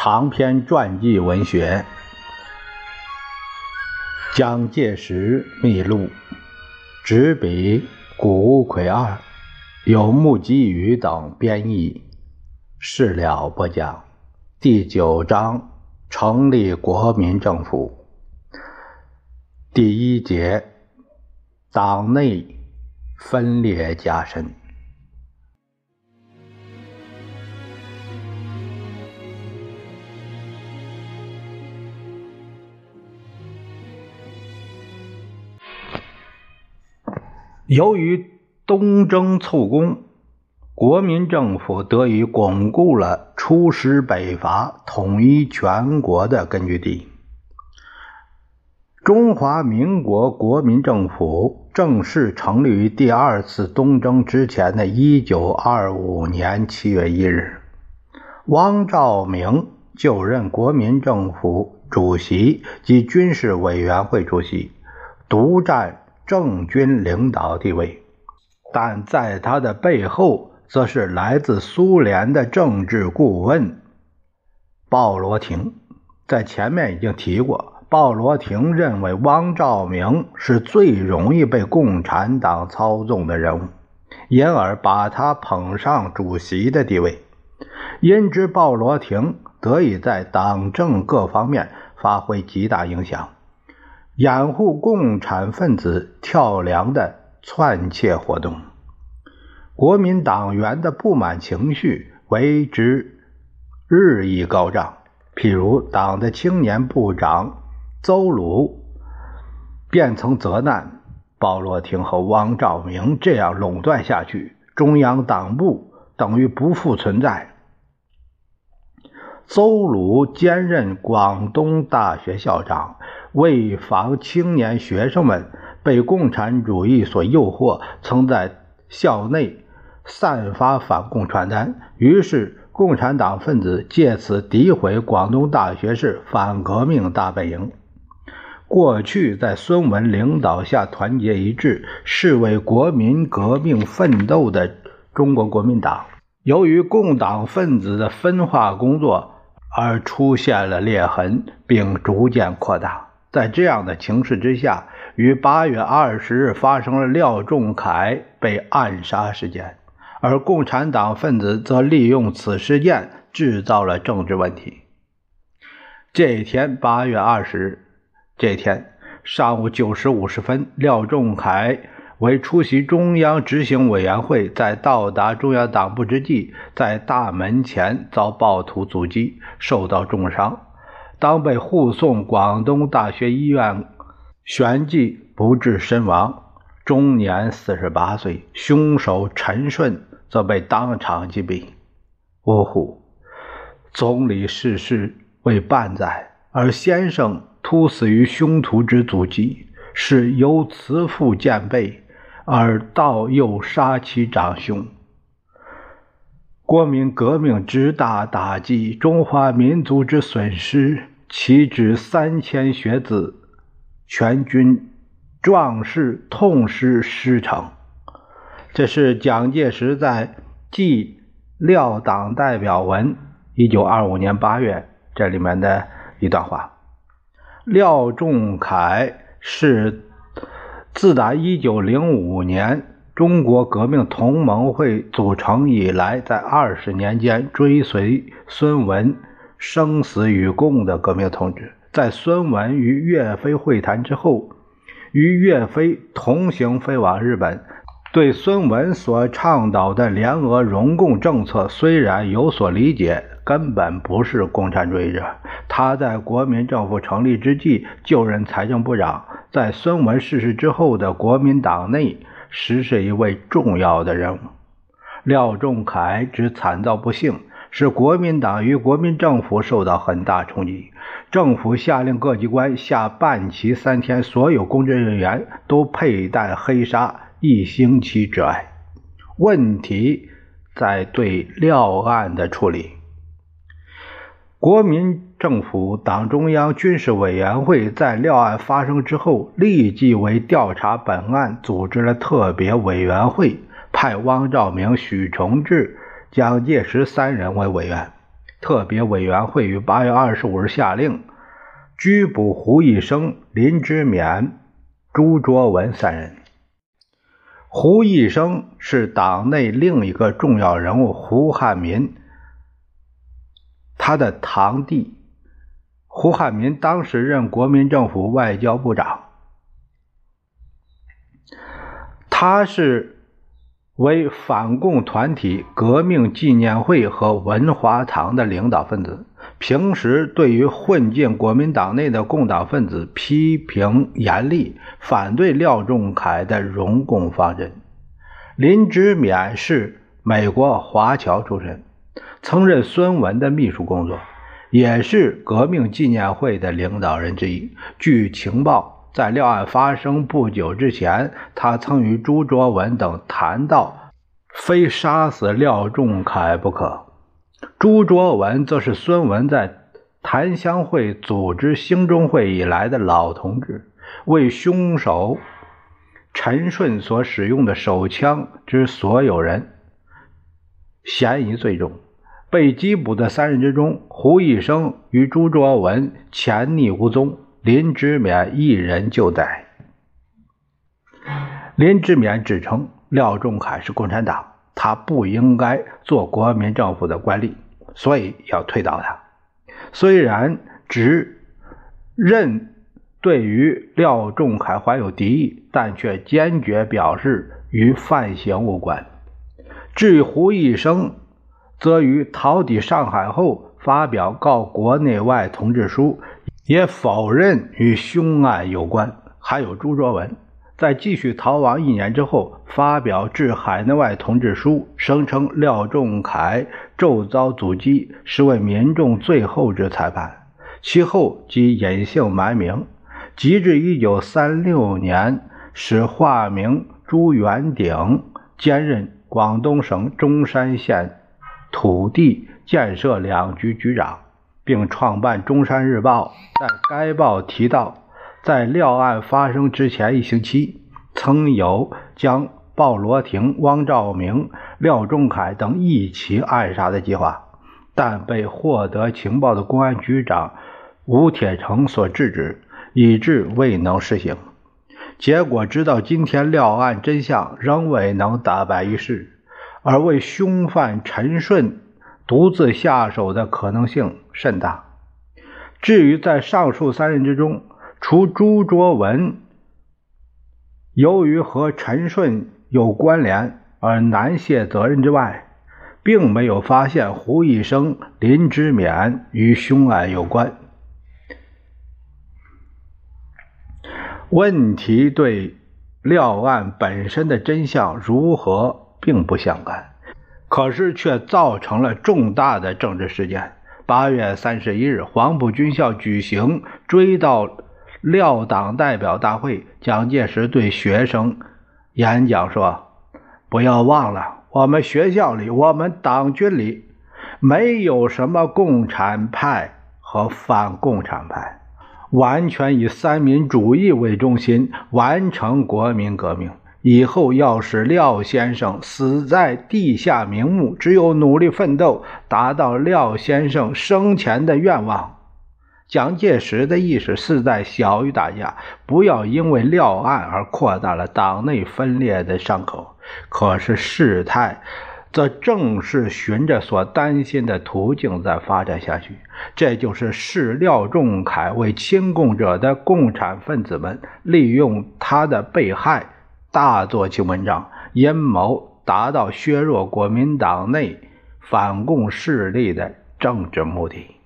长篇传记文学《蒋介石秘录》，执笔谷无奎二，由穆基宇等编译。事了不讲第九章：成立国民政府。第一节：党内分裂加深。由于东征凑攻，国民政府得以巩固了出师北伐、统一全国的根据地。中华民国国民政府正式成立于第二次东征之前的一九二五年七月一日，汪兆铭就任国民政府主席及军事委员会主席，独占。政军领导地位，但在他的背后，则是来自苏联的政治顾问鲍罗廷。在前面已经提过，鲍罗廷认为汪兆铭是最容易被共产党操纵的人物，因而把他捧上主席的地位。因之，鲍罗廷得以在党政各方面发挥极大影响。掩护共产分子跳梁的篡窃活动，国民党员的不满情绪为之日益高涨。譬如，党的青年部长邹鲁便曾责难鲍罗廷和汪兆铭这样垄断下去，中央党部等于不复存在。邹鲁兼任广东大学校长。为防青年学生们被共产主义所诱惑，曾在校内散发反共传单。于是，共产党分子借此诋毁广东大学士反革命大本营。过去在孙文领导下团结一致，是为国民革命奋斗的中国国民党，由于共党分子的分化工作而出现了裂痕，并逐渐扩大。在这样的情势之下，于八月二十日发生了廖仲恺被暗杀事件，而共产党分子则利用此事件制造了政治问题。这一天，八月二十日，这天上午九时五十分，廖仲恺为出席中央执行委员会，在到达中央党部之际，在大门前遭暴徒阻击，受到重伤。当被护送广东大学医院，旋即不治身亡，终年四十八岁。凶手陈顺则被当场击毙。呜呼！总理逝世未半载，而先生突死于凶徒之阻击，是由慈父见背，而道又杀其长兄。国民革命之大打击，中华民族之损失，岂止三千学子，全军壮士痛失师承。这是蒋介石在《记廖党代表文》一九二五年八月这里面的一段话。廖仲恺是自打一九零五年。中国革命同盟会组成以来，在二十年间追随孙文生死与共的革命同志，在孙文与岳飞会谈之后，与岳飞同行飞往日本。对孙文所倡导的联俄容共政策虽然有所理解，根本不是共产主义者。他在国民政府成立之际就任财政部长，在孙文逝世之后的国民党内。实是一位重要的人物。廖仲恺之惨遭不幸，使国民党与国民政府受到很大冲击。政府下令各机关下半旗三天，所有公职人员都佩戴黑纱一星期之外。问题在对廖案的处理。国民政府党中央军事委员会在廖案发生之后，立即为调查本案组织了特别委员会，派汪兆铭、许崇智、蒋介石三人为委员。特别委员会于八月二十五日下令拘捕胡一生、林之勉、朱卓文三人。胡一生是党内另一个重要人物胡汉民，他的堂弟。胡汉民当时任国民政府外交部长，他是为反共团体革命纪念会和文华堂的领导分子，平时对于混进国民党内的共党分子批评严厉，反对廖仲恺的容共方针。林之勉是美国华侨出身，曾任孙文的秘书工作。也是革命纪念会的领导人之一。据情报，在廖案发生不久之前，他曾与朱卓文等谈到，非杀死廖仲恺不可。朱卓文则是孙文在檀香会组织兴中会以来的老同志，为凶手陈顺所使用的手枪之所有人，嫌疑最重。被缉捕的三人之中，胡一生与朱卓文潜匿无踪，林之勉一人就在。林之勉指称廖仲恺是共产党，他不应该做国民政府的官吏，所以要推倒他。虽然只认对于廖仲恺怀有敌意，但却坚决表示与犯行无关。至于胡一生，则于逃抵上海后发表告国内外同志书，也否认与凶案有关。还有朱卓文，在继续逃亡一年之后，发表致海内外同志书，声称廖仲恺骤遭阻击，是为民众最后之裁判。其后即隐姓埋名，及至1936年，使化名朱元鼎，兼任广东省中山县。土地建设两局局长，并创办《中山日报》。在该报提到，在廖案发生之前一星期，曾有将鲍罗廷、汪兆铭、廖仲恺等一起暗杀的计划，但被获得情报的公安局长吴铁城所制止，以致未能实行。结果，直到今天，廖案真相仍未能大白于世。而为凶犯陈顺独自下手的可能性甚大。至于在上述三人之中，除朱卓文由于和陈顺有关联而难卸责任之外，并没有发现胡一生、林之勉与凶案有关。问题对廖案本身的真相如何？并不相干，可是却造成了重大的政治事件。八月三十一日，黄埔军校举行追悼廖党代表大会，蒋介石对学生演讲说：“不要忘了，我们学校里，我们党军里，没有什么共产派和反共产派，完全以三民主义为中心，完成国民革命。”以后要使廖先生死在地下瞑目，只有努力奋斗，达到廖先生生前的愿望。蒋介石的意识是在小于大家，不要因为廖案而扩大了党内分裂的伤口。可是事态则正是循着所担心的途径在发展下去，这就是视廖仲恺为亲共者的共产分子们利用他的被害。大做其文章，阴谋达到削弱国民党内反共势力的政治目的。